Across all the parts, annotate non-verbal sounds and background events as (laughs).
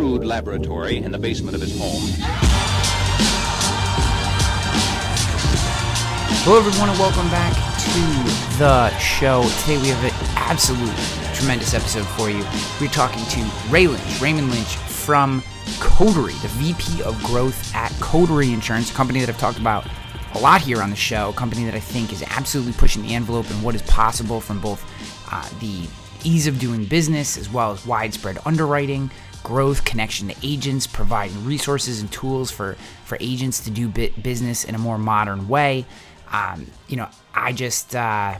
crude laboratory in the basement of his home. Hello, everyone, and welcome back to the show. Today we have an absolute tremendous episode for you. We're talking to Ray Lynch, Raymond Lynch from Coterie, the VP of Growth at Coterie Insurance, a company that I've talked about a lot here on the show, a company that I think is absolutely pushing the envelope in what is possible from both uh, the ease of doing business as well as widespread underwriting, growth, connection to agents, providing resources and tools for, for agents to do business in a more modern way. Um, you know, I just uh,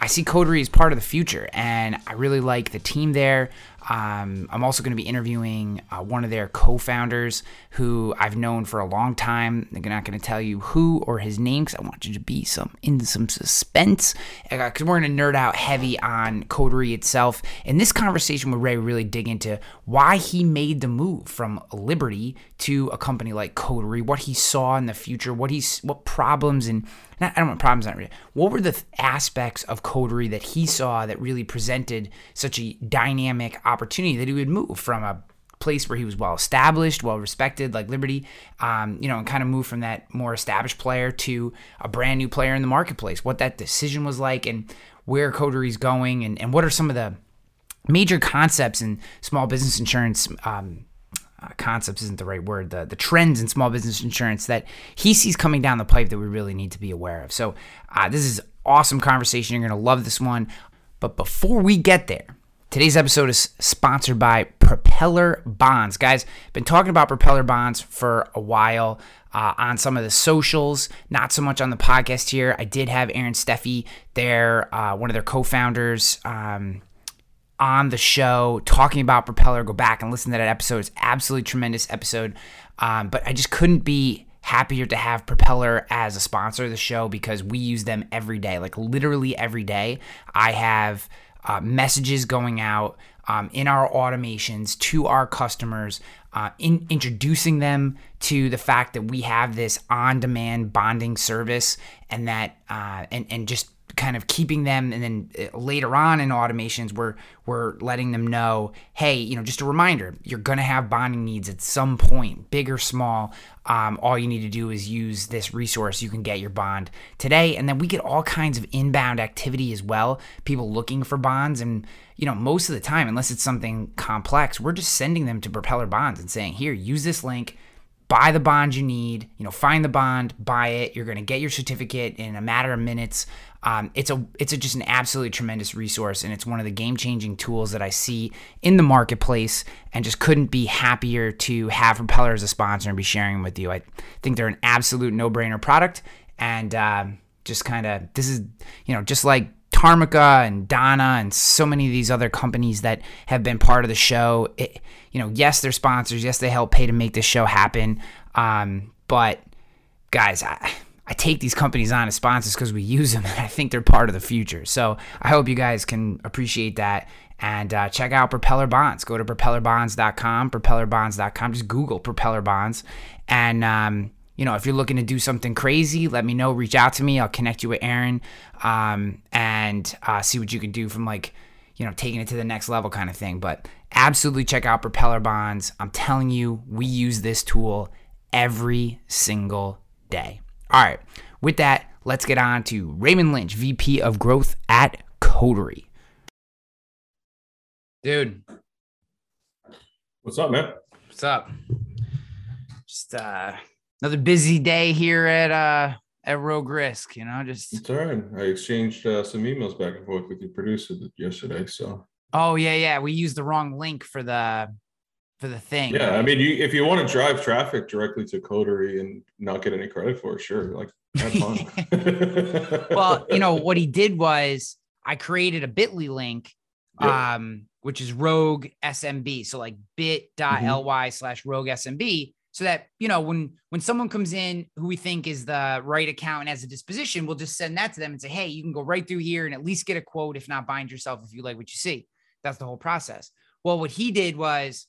I see Coterie as part of the future, and I really like the team there. Um, I'm also going to be interviewing uh, one of their co-founders who I've known for a long time. I'm not going to tell you who or his name because I want you to be some in some suspense. Because uh, we're going to nerd out heavy on Coterie itself. In this conversation with Ray, really dig into why he made the move from Liberty to a company like Coterie, what he saw in the future, what he's what problems and not, I don't want problems not really. What were the aspects of Coterie that he saw that really presented such a dynamic opportunity that he would move from a place where he was well established, well respected, like Liberty, um, you know, and kind of move from that more established player to a brand new player in the marketplace. What that decision was like, and where Coterie's going, and, and what are some of the major concepts in small business insurance um, uh, concepts isn't the right word, the, the trends in small business insurance that he sees coming down the pipe that we really need to be aware of. So, uh, this is awesome conversation. You're to love this one. But before we get there, today's episode is sponsored by Propeller Bonds. Guys, been talking about Propeller Bonds for a while. Uh, on some of the socials, not so much on the podcast here. I did have Aaron Steffi there, uh, one of their co-founders, um, on the show talking about Propeller. Go back and listen to that episode. It's absolutely tremendous episode. Um, but I just couldn't be happier to have Propeller as a sponsor of the show because we use them every day, like literally every day. I have uh, messages going out um, in our automations to our customers, uh, in, introducing them to the fact that we have this on-demand bonding service, and that uh, and and just kind of keeping them and then uh, later on in automations we're we're letting them know hey you know just a reminder you're going to have bonding needs at some point big or small. Um, all you need to do is use this resource. You can get your bond today. And then we get all kinds of inbound activity as well people looking for bonds. And you know most of the time unless it's something complex we're just sending them to propeller bonds and saying here use this link buy the bond you need you know find the bond buy it. You're going to get your certificate in a matter of minutes um, it's a it's a, just an absolutely tremendous resource, and it's one of the game changing tools that I see in the marketplace, and just couldn't be happier to have Propeller as a sponsor and be sharing with you. I think they're an absolute no brainer product, and uh, just kind of this is you know just like Tarmika and Donna and so many of these other companies that have been part of the show. It, you know, yes, they're sponsors. Yes, they help pay to make this show happen. Um, but guys, I, I take these companies on as sponsors because we use them (laughs) and I think they're part of the future. So I hope you guys can appreciate that and uh, check out Propeller Bonds. Go to propellerbonds.com, propellerbonds.com. Just Google Propeller Bonds. And, um, you know, if you're looking to do something crazy, let me know. Reach out to me. I'll connect you with Aaron um, and uh, see what you can do from like, you know, taking it to the next level kind of thing. But absolutely check out Propeller Bonds. I'm telling you, we use this tool every single day. All right. With that, let's get on to Raymond Lynch, VP of Growth at Coterie. Dude. What's up, man? What's up? Just uh another busy day here at uh at Rogue Risk, you know, just it's all right. I exchanged uh, some emails back and forth with your producer yesterday. So Oh yeah, yeah. We used the wrong link for the for the thing. Yeah, I mean, you, if you want to drive traffic directly to Coterie and not get any credit for it, sure, like have fun. (laughs) (laughs) well, you know what he did was I created a Bitly link, yep. um, which is Rogue SMB. So like bit.ly mm-hmm. slash Rogue SMB. So that you know when when someone comes in who we think is the right account and has a disposition, we'll just send that to them and say, hey, you can go right through here and at least get a quote, if not bind yourself if you like what you see. That's the whole process. Well, what he did was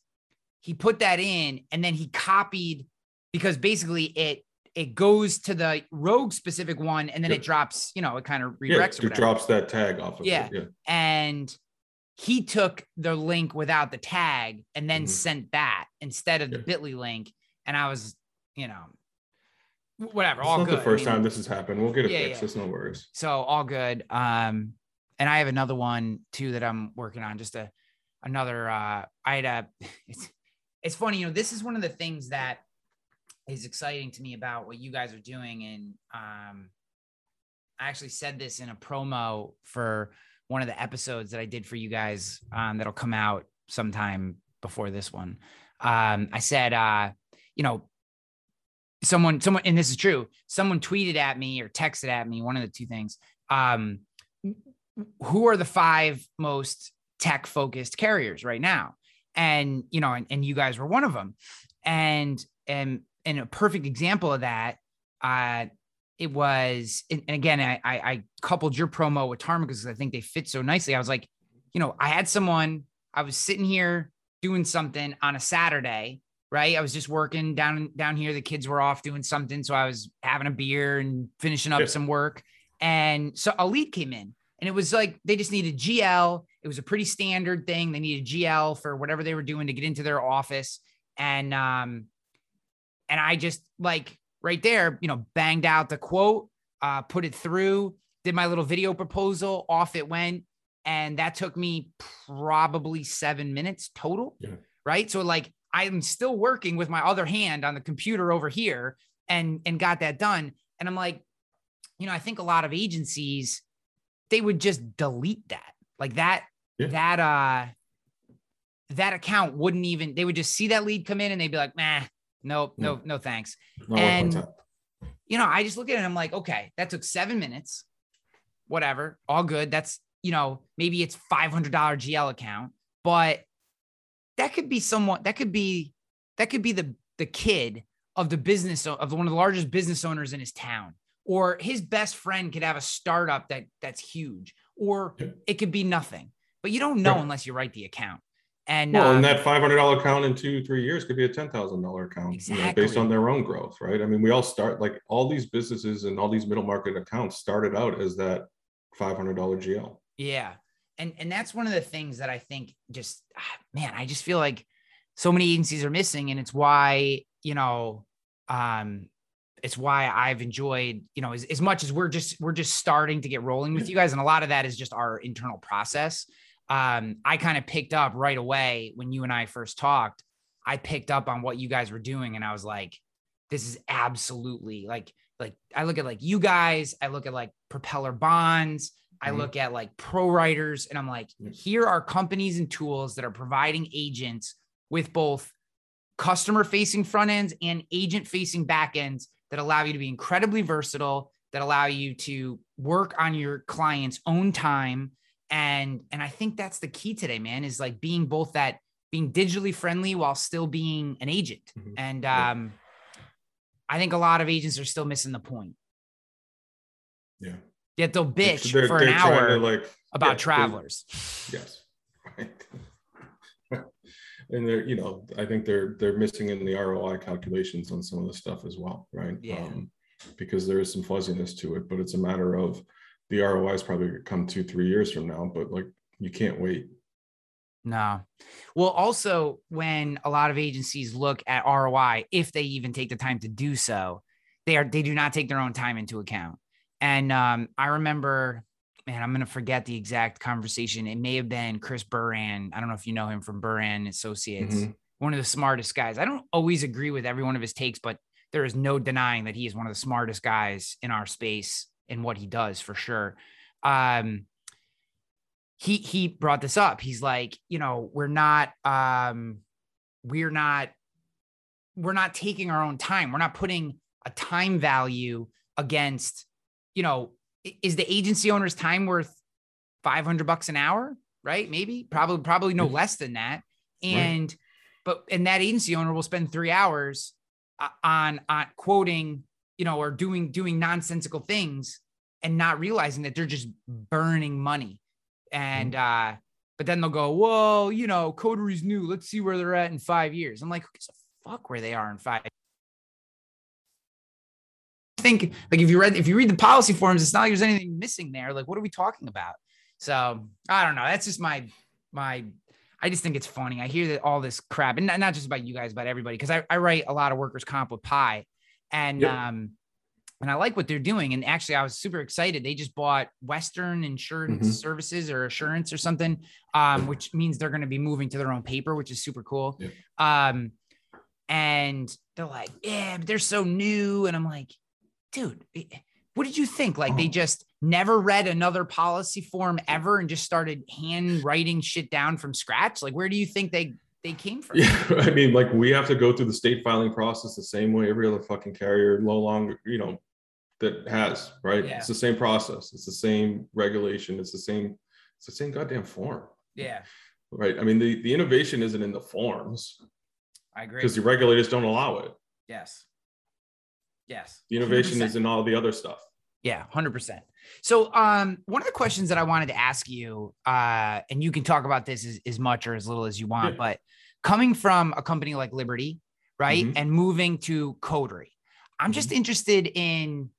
he put that in and then he copied because basically it it goes to the rogue specific one and then it drops you know it kind of redirects yeah, it drops that tag off of yeah. it yeah and he took the link without the tag and then Mhm. sent that instead of the Bitly link, and I was, you know, whatever, It's all not good. the I first mean, time this has happened. We'll get it Yeah, fixed. yeah. It's no worries. so all good. Um, and I have another one too that I'm working on. Just a another. Uh, I had a. It's it's funny, you know. This is one of the things that is exciting to me about what you guys are doing, and um, I actually said this in a promo for one of the episodes that I did for you guys. Um, that'll come out sometime before this one. Um, I said, uh, you know, someone someone and this is true someone tweeted at me or texted at me one of the two things um who are the five most tech focused carriers right now and you know and, and you guys were one of them and and and a perfect example of that uh it was and again i i, I coupled your promo with tarma because i think they fit so nicely i was like you know i had someone i was sitting here doing something on a saturday right? I was just working down down here. The kids were off doing something, so I was having a beer and finishing up Yeah. some work. And so a lead came in, and it was like they just needed GL. It was a pretty standard thing. They needed GL for whatever they were doing to get into their office, and um, and I just like right there, you know, banged out the quote, uh, put it through, did my little video proposal, off it went, and that took me probably seven minutes total. Yeah. Right. So like I'm still working with my other hand on the computer over here and and got that done. And I'm like, you know, I think a lot of agencies they would just delete that. Like that, Yeah. that uh that account wouldn't even they would just see that lead come in and they'd be like, nah, nope, no, no thanks. And- You know, I just look at it and I'm like, okay, that took seven minutes, whatever, all good. That's, you know, maybe it's $500 GL account, but that could be someone that could be that could be the the kid of the business of one of the largest business owners in his town or his best friend could have a startup that that's huge or it could be nothing but you don't know Yeah. unless you write the account and Well, um, and that five hundred dollar account in two, three years could be a ten thousand dollar account, you know, based on their own growth, right? I mean, we all start like all these businesses and all these middle market accounts started out as that five hundred dollar GL. Yeah. And and that's one of the things that I think just ah, man, I just feel like so many agencies are missing and it's why, you know, um it's why I've enjoyed, you know, as, as much as we're just we're just starting to get rolling with you guys and a lot of that is just our internal process. Um I kind of picked up right away when you and I first talked. I picked up on what you guys were doing and I was like this is absolutely like like I look at like you guys, I look at like propeller bonds, I Mhm. look at like ProWriters and I'm like, here are companies and tools that are providing agents with both customer facing front ends and agent facing back ends that allow you to be incredibly versatile, that allow you to work on your client's own time. And and I think that's the key today, man, is like being both that being digitally friendly while still being an agent. Mhm. And Yeah. um I think a lot of agents are still missing the point. Yeah. Yet they'll bitch They're- for an they're trying hour like about yeah, travelers. (laughs) Yes. Right. (laughs) and they're, you know, I think they're they're missing in the ROI calculations on some of the stuff as well, right? Yeah. because there is some fuzziness to it, but it's a matter of the ROI is probably gonna come two, three years from now, but like you can't wait. No. Well, also when a lot of agencies look at ROI, if they even take the time to do so, they are they do not take their own time into account. And um, I remember, man, I'm gonna forget the exact conversation. It may have been Chris Burand. I don't know if you know him from Burand Associates, Mhm. one of the smartest guys. I don't always agree with every one of his takes, but there is no denying that he is one of the smartest guys in our space in what he does for sure. Um, he he brought this up. He's like, you know, we're not um we're not we're not taking our own time. We're not putting a time value against, you know, is the agency owner's time worth 500 bucks an hour, right? Maybe, probably probably no less than that. And but and that agency owner will spend 3 hours uh, on on quoting, you know, or doing doing nonsensical things and not realizing that they're just burning money. And uh, but then they'll go, Whoa, you know, Coteries new. Let's see where they're at in five years. I'm like, who gives a fuck where they are in five? I Think like if you read if you read the policy forms, it's not like there's anything missing there. Like, what are we talking about? So I don't know. That's just my my I just think it's funny. I hear that all this crap, and not, not just about you guys, but everybody, because I, I write a lot of workers' comp with Pie, and Yep. um, and I like what they're doing. And actually, I was super excited. They just bought Western Insurance Mhm. Services or Assurance or something, um, which means they're going to be moving to their own paper, which is super cool. Yep. Um, and they're like, yeah, but they're so new, and I'm like, dude. What did you think? Like they Oh. just never read another policy form ever and just started handwriting shit down from scratch? Like, where do you think they they came from? Yeah, (laughs) I mean, like we have to go through the state filing process the same way every other fucking carrier, no longer, you know, that has, right? Yeah. It's the same process. It's the same regulation. It's the same, it's the same goddamn form, Yeah, right? I mean, the, the innovation isn't in the forms I agree. because the regulators don't allow it. Yes. Yes. The innovation 100%. is in all the other stuff. Yeah, hundred percent. So, um, one of the questions that I wanted to ask you, uh, and you can talk about this as, as much or as little as you want, Yeah. but coming from a company like Liberty, right, Mhm. and moving to Coterie, I'm just interested in,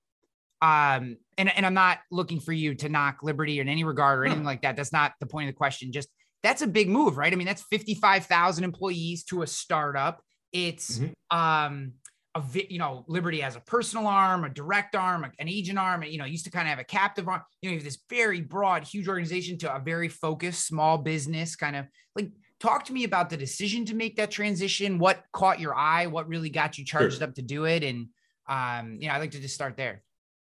um, and and I'm not looking for you to knock Liberty in any regard or No. anything like that. That's not the point of the question. Just that's a big move, right? I mean, that's fifty five thousand employees to a startup. It's Mhm. um a vi- you know liberty has a personal arm a direct arm an agent arm you know used to kind of have a captive arm. You know you have this very broad huge organization to a very focused small business kind of like talk to me about the decision to make that transition. What caught your eye? What really got you charged Sure. up to do it? And um you know i'd like to just start there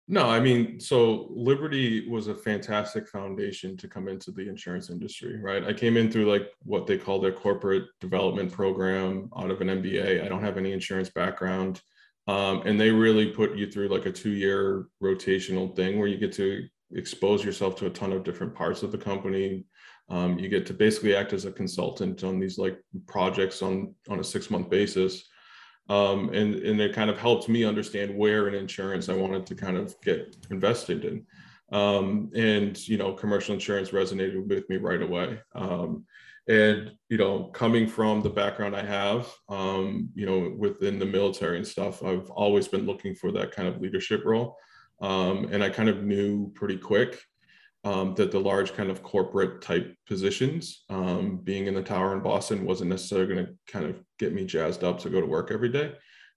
No, I mean, so Liberty was a fantastic foundation to come into the insurance industry, right? I came in through like what they call their corporate development program out of an MBA. I don't have any insurance background. Um, and they really put you through like a two year rotational thing where you get to expose yourself to a ton of different parts of the company. Um, you get to basically act as a consultant on these like projects on on a six month basis um, and and it kind of helped me understand where in insurance I wanted to kind of get invested in. Um, and you know, commercial insurance resonated with me right away. Um, and you know, coming from the background I have, um, you know, within the military and stuff, I've always been looking for that kind of leadership role. Um, and I kind of knew pretty quick um, that the large kind of corporate type positions, um, being in the tower in Boston, wasn't necessarily going to kind of get me jazzed up to go to work every day,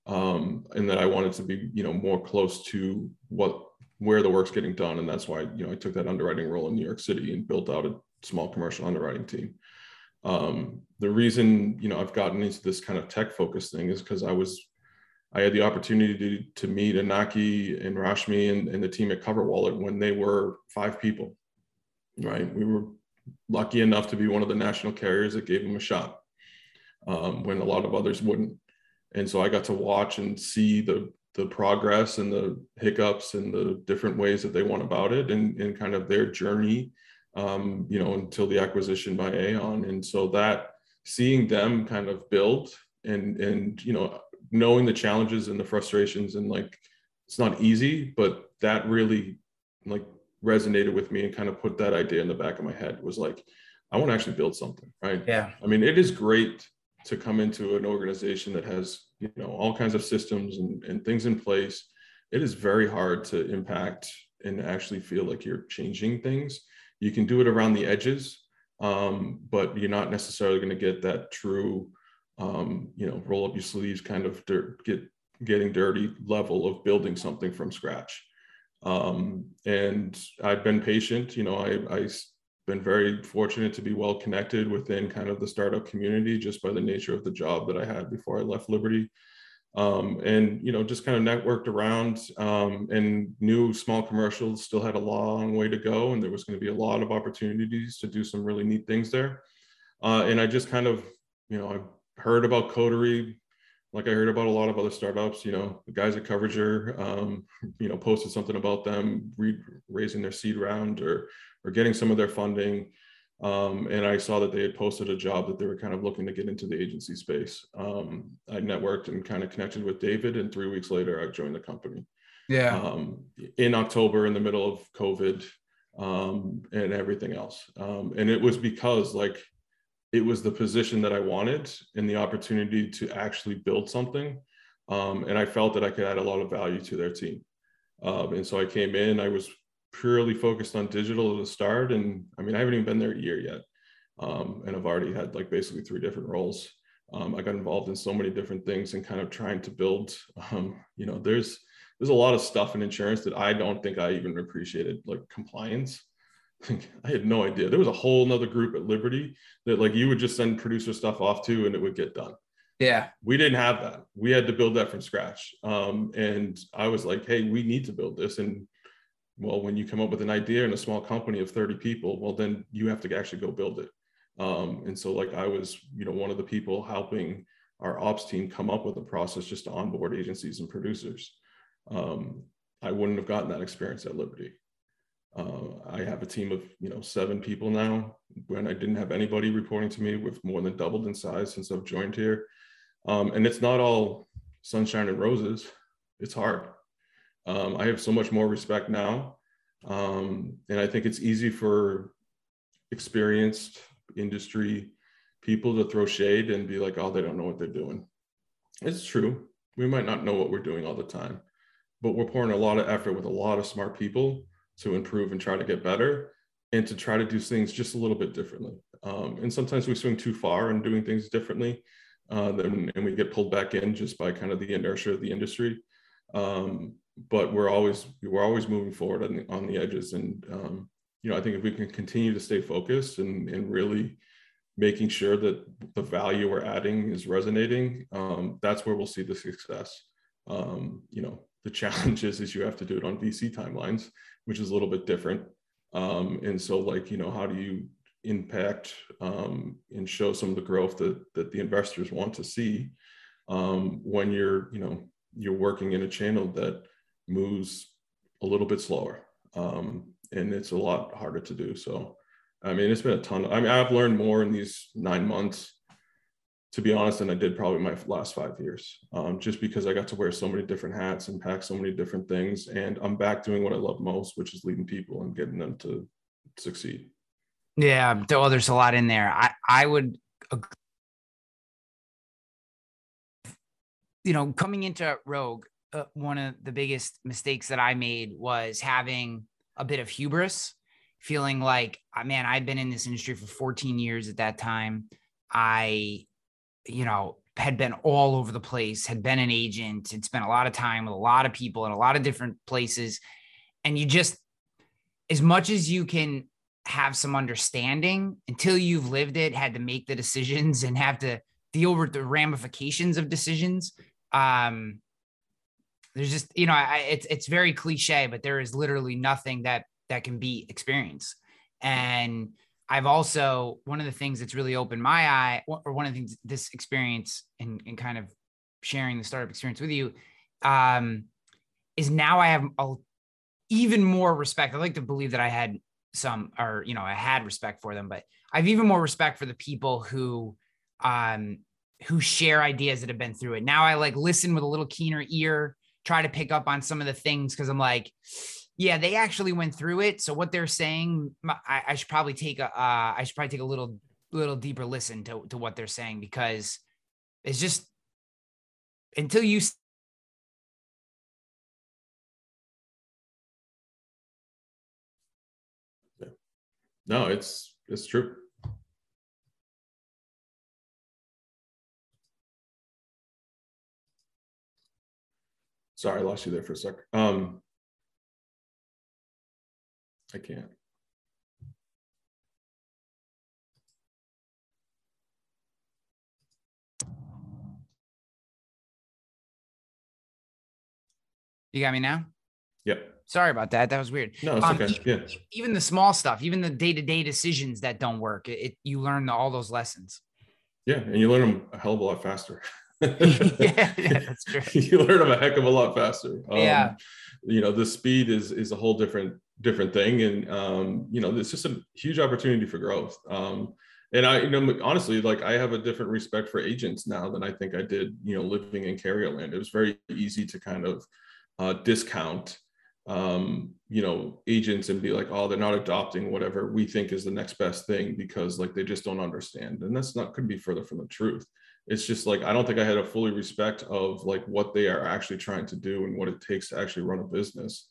um, and that I wanted to be, you know, more close to what where the work's getting done, and that's why you know I took that underwriting role in New York City and built out a small commercial underwriting team. Um, the reason you know I've gotten into this kind of tech focused thing is because I was I had the opportunity to, to meet Inaki and Rashmi and, and the team at Cover Wallet when they were five people, right? We were lucky enough to be one of the national carriers that gave them a shot um, when a lot of others wouldn't. And so I got to watch and see the, the progress and the hiccups and the different ways that they went about it and, and kind of their journey, um, you know, until the acquisition by Aon. And so that seeing them kind of build and, and, you know, knowing the challenges and the frustrations and like it's not easy but that really like resonated with me and kind of put that idea in the back of my head was like i want to actually build something right? Yeah. I mean it is great to come into an organization that has you know all kinds of systems and, and things in place. It is very hard to impact and actually feel like you're changing things. You can do it around the edges um, but you're not necessarily going to get that true um, you know, roll up your sleeves, kind of dirt, get getting dirty level of building something from scratch. Um, and I've been patient. You know, I I've been very fortunate to be well connected within kind of the startup community just by the nature of the job that I had before I left Liberty. Um, and you know, just kind of networked around um, and knew small commercials still had a long way to go, and there was going to be a lot of opportunities to do some really neat things there. Uh, and I just kind of, you know, I heard about Coterie, like I heard about a lot of other startups. You know, the guys at Coverager, um, you know, posted something about them re- raising their seed round or or getting some of their funding. Um, and I saw that they had posted a job that they were kind of looking to get into the agency space. Um, I networked and kind of connected with David, and three weeks later, I joined the company. yeah Um, in October, in the middle of COVID um, and everything else, um, and it was because like it was the position that I wanted and the opportunity to actually build something. Um, and I felt that I could add a lot of value to their team. Um, and so I came in, I was purely focused on digital at the start. And I mean, I haven't even been there a year yet. um, and I've already had like basically three different roles. Um, I got involved in so many different things and kind of trying to build. Um, you know, there's there's a lot of stuff in insurance that I don't think I even appreciated, like compliance. (laughs) I had no idea. There was a whole nother group at Liberty that like you would just send producer stuff off to and it would get done. Yeah. We didn't have that. We had to build that from scratch. Um, and I was like, hey, we need to build this. And well, when you come up with an idea in a small company of 30 people, well, then you have to actually go build it. Um, and so like I was, you know, one of the people helping our ops team come up with a process just to onboard agencies and producers. Um, I wouldn't have gotten that experience at Liberty. Uh, I have a team of you know seven people now. When I didn't have anybody reporting to me, we've more than doubled in size since I've joined here. Um, and it's not all sunshine and roses. It's hard. Um, I have so much more respect now. Um, and I think it's easy for experienced industry people to throw shade and be like, oh, they don't know what they're doing. It's true. We might not know what we're doing all the time, but we're pouring a lot of effort with a lot of smart people to improve and try to get better and to try to do things just a little bit differently. Um, and sometimes we swing too far in doing things differently uh, then, and we get pulled back in just by kind of the inertia of the industry. Um, but we're always we're always moving forward on the, on the edges, and um, you know I think if we can continue to stay focused and and really making sure that the value we're adding is resonating, um, that's where we'll see the success. Um, you know the challenge is, (laughs) is you have to do it on VC timelines, which is a little bit different. Um, and so like you know how do you impact um, and show some of the growth that, that the investors want to see um, when you're you know you're working in a channel that moves a little bit slower? Um, and it's a lot harder to do. So i mean it's been a ton. Of, i mean i've learned more in these nine months to be honest than i did probably my last five years um, just because i got to wear so many different hats and pack so many different things and i'm back doing what i love most which is leading people and getting them to succeed yeah, well, there's a lot in there. I I would, you know, coming into Rogue, uh, one of the biggest mistakes that I made was having a bit of hubris, feeling like, uh, man, I'd been in this industry for 14 years at that time. I, you know, had been all over the place, had been an agent, had spent a lot of time with a lot of people in a lot of different places. And you just, as much as you can have some understanding until you've lived it, had to make the decisions and have to deal with the ramifications of decisions. Um, there's just, you know, I, it's, it's very cliche, but there is literally nothing that, that can be experience. And I've also, one of the things that's really opened my eye or one of the things this experience and, kind of sharing the startup experience with you, um, is now I have a, even more respect. I like to believe that I had some or you know i had respect for them but i've even more respect for the people who um who share ideas that have been through it now i like listen with a little keener ear try to pick up on some of the things because i'm like yeah they actually went through it so what they're saying i, I should probably take a uh, I should probably take a little little deeper listen to, to what they're saying because it's just until you no, it's it's true. Sorry, I lost you there for a sec. Um, I can't. You got me now? Yep. Sorry about that. That was weird. No, it's um, okay. Even, yeah. even the small stuff, even the day to day decisions that don't work, it, you learn all those lessons. Yeah, and you learn them a hell of a lot faster. (laughs) yeah, that's (laughs) true. you learn them a heck of a lot faster. Um, yeah. You know, the speed is is a whole different different thing, and um, you know, it's just a huge opportunity for growth. Um, and I, you know, honestly, like I have a different respect for agents now than I think I did, you know, living in carrier land. It was very easy to kind of uh, discount um, you know, agents and be like, oh, they're not adopting whatever we think is the next best thing because like they just don't understand. And that's not could be further from the truth. It's just like I don't think I had a fully respect of like what they are actually trying to do and what it takes to actually run a business.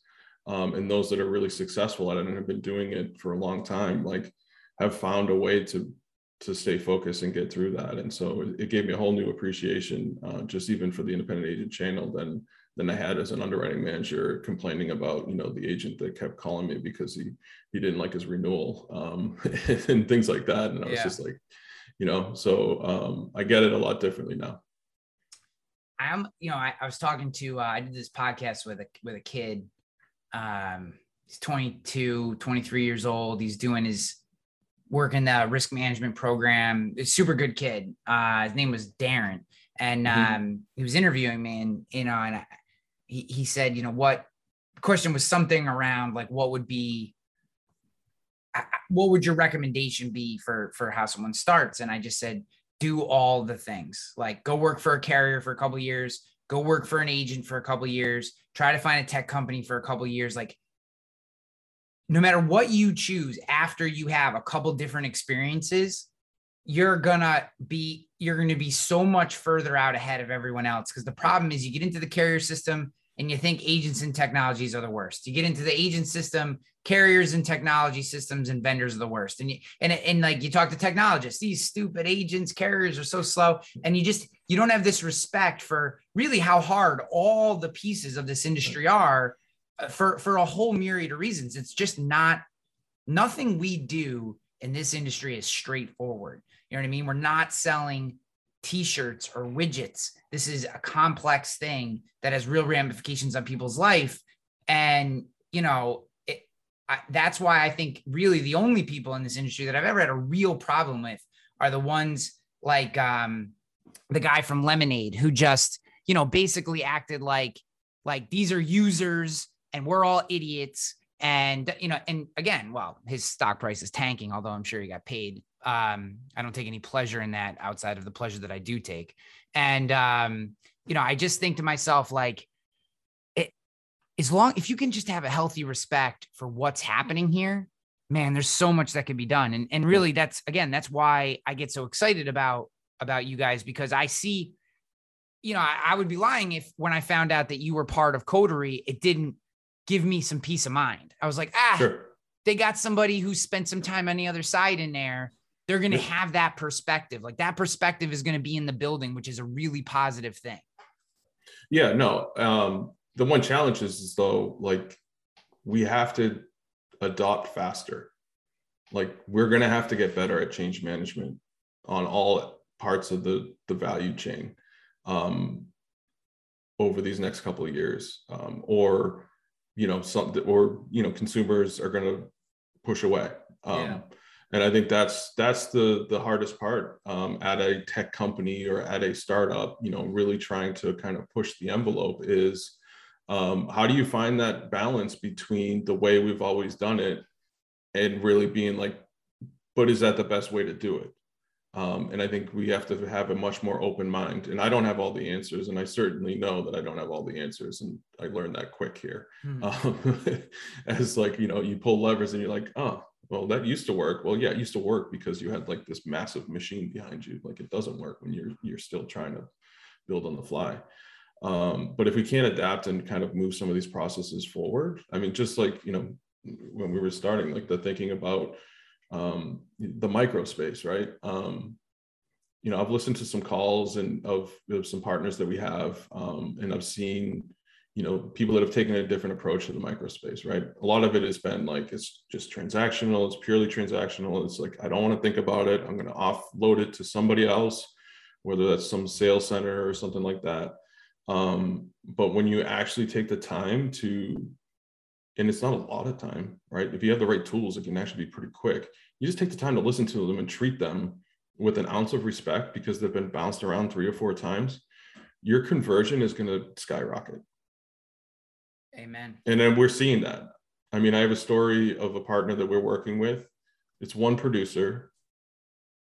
Um, and those that are really successful at it and have been doing it for a long time, like have found a way to to stay focused and get through that. And so it gave me a whole new appreciation, uh, just even for the independent agent channel than than I had as an underwriting manager, complaining about you know the agent that kept calling me because he he didn't like his renewal um, (laughs) and things like that. And I was yeah. just like, you know, so um, I get it a lot differently now. I'm, you know, I, I was talking to, uh, I did this podcast with a, with a kid. Um, he's 22, 23 years old. He's doing his work in the risk management program. It's super good kid. Uh, his name was Darren. And mm-hmm. um, he was interviewing me and, you know, and I, he, he said, you know, what question was something around like, what would be, what would your recommendation be for, for how someone starts? And I just said, do all the things like go work for a carrier for a couple years go work for an agent for a couple years try to find a tech company for a couple years like no matter what you choose after you have a couple different experiences you're gonna be you're gonna be so much further out ahead of everyone else because the problem is you get into the carrier system and you think agents and technologies are the worst. You get into the agent system, carriers and technology systems and vendors are the worst. And you and and like you talk to technologists, these stupid agents, carriers are so slow, and you just you don't have this respect for really how hard all the pieces of this industry are uh, for for a whole myriad of reasons. It's just not nothing we do in this industry is straightforward. You know what I mean? We're not selling t-shirts or widgets this is a complex thing that has real ramifications on people's life and you know I, that's why i think really the only people in this industry that i've ever had a real problem with are the ones like um, the guy from lemonade who just you know basically acted like like these are users and we're all idiots and you know and again well his stock price is tanking although i'm sure he got paid um, I don't take any pleasure in that outside of the pleasure that I do take. And um, you know, I just think to myself, like, as long if you can just have a healthy respect for what's happening here, man, there's so much that can be done. And and really that's again, that's why I get so excited about about you guys because I see, you know, I, I would be lying if when I found out that you were part of Coterie, it didn't give me some peace of mind. I was like, ah, sure. they got somebody who spent some time on the other side in there they're going to have that perspective. Like that perspective is going to be in the building, which is a really positive thing. Yeah, no. Um, the one challenge is, is though, like we have to adopt faster. Like we're going to have to get better at change management on all parts of the the value chain um, over these next couple of years, um, or you know, something, or you know, consumers are going to push away. Um, yeah and i think that's that's the the hardest part um, at a tech company or at a startup you know really trying to kind of push the envelope is um, how do you find that balance between the way we've always done it and really being like but is that the best way to do it? Um, and i think we have to have a much more open mind. And i don't have all the answers and i certainly know that i don't have all the answers and i learned that quick here. Mm. (laughs) as like you know you pull levers and you're like oh well that used to work. Well yeah it used to work because you had like this massive machine behind you. Like it doesn't work when you're you're still trying to build on the fly um, but if we can't adapt and kind of move some of these processes forward i mean just like you know when we were starting like the thinking about um, the micro space right? Um, you know i've listened to some calls and of, of some partners that we have um, and i've seen you know people that have taken a different approach to the microspace right? A lot of it has been like it's just transactional it's purely transactional. It's like i don't want to think about it. I'm going to offload it to somebody else whether that's some sales center or something like that um, but when you actually take the time to and it's not a lot of time right if you have the right tools it can actually be pretty quick you just take the time to listen to them and treat them with an ounce of respect because they've been bounced around three or four times your conversion is going to skyrocket Amen. And then we're seeing that. I mean, I have a story of a partner that we're working with. It's one producer.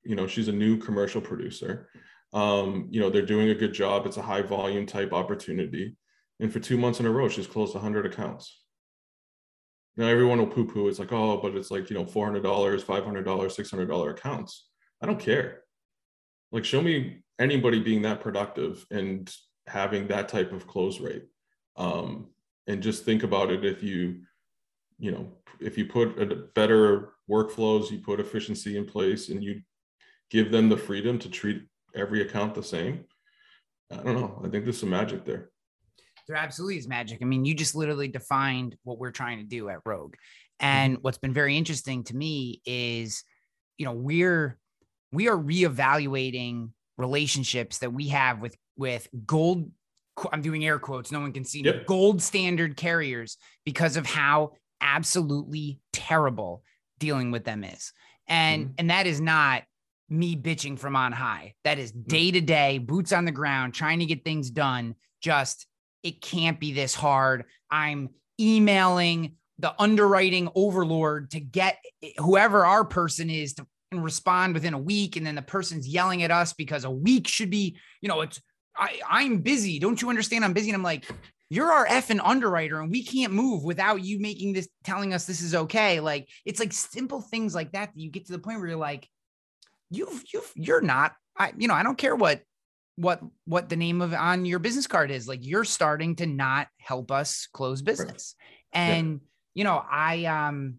You know, she's a new commercial producer. Um, you know, they're doing a good job. It's a high volume type opportunity. And for two months in a row, she's closed 100 accounts. Now, everyone will poo poo. It's like, oh, but it's like, you know, $400, $500, $600 accounts. I don't care. Like, show me anybody being that productive and having that type of close rate. Um, and just think about it if you you know if you put a better workflows you put efficiency in place and you give them the freedom to treat every account the same. I don't know. I think there's some magic there. There absolutely is magic. I mean, you just literally defined what we're trying to do at Rogue. And mm-hmm. what's been very interesting to me is, you know, we're we are reevaluating relationships that we have with with gold I'm doing air quotes, no one can see yep. me, gold standard carriers because of how absolutely terrible dealing with them is. And mm-hmm. and that is not me bitching from on high. That is hmm. day to day, boots on the ground, trying to get things done. Just it can't be this hard. I'm emailing the underwriting overlord to get eh, whoever our person is to respond within a week and then the person's yelling at us because a week should be you know it's I, I'm busy. Don't you understand? I'm busy. And I'm like, you're our effing underwriter and we can't move without you making this telling us this is okay. Like it's like simple things like that that you get to the point where you're like, you've you've you're not, I you know, I don't care what what what the name of on your business card is. Like you're starting to not help us close business. Right. And yeah. you know, I um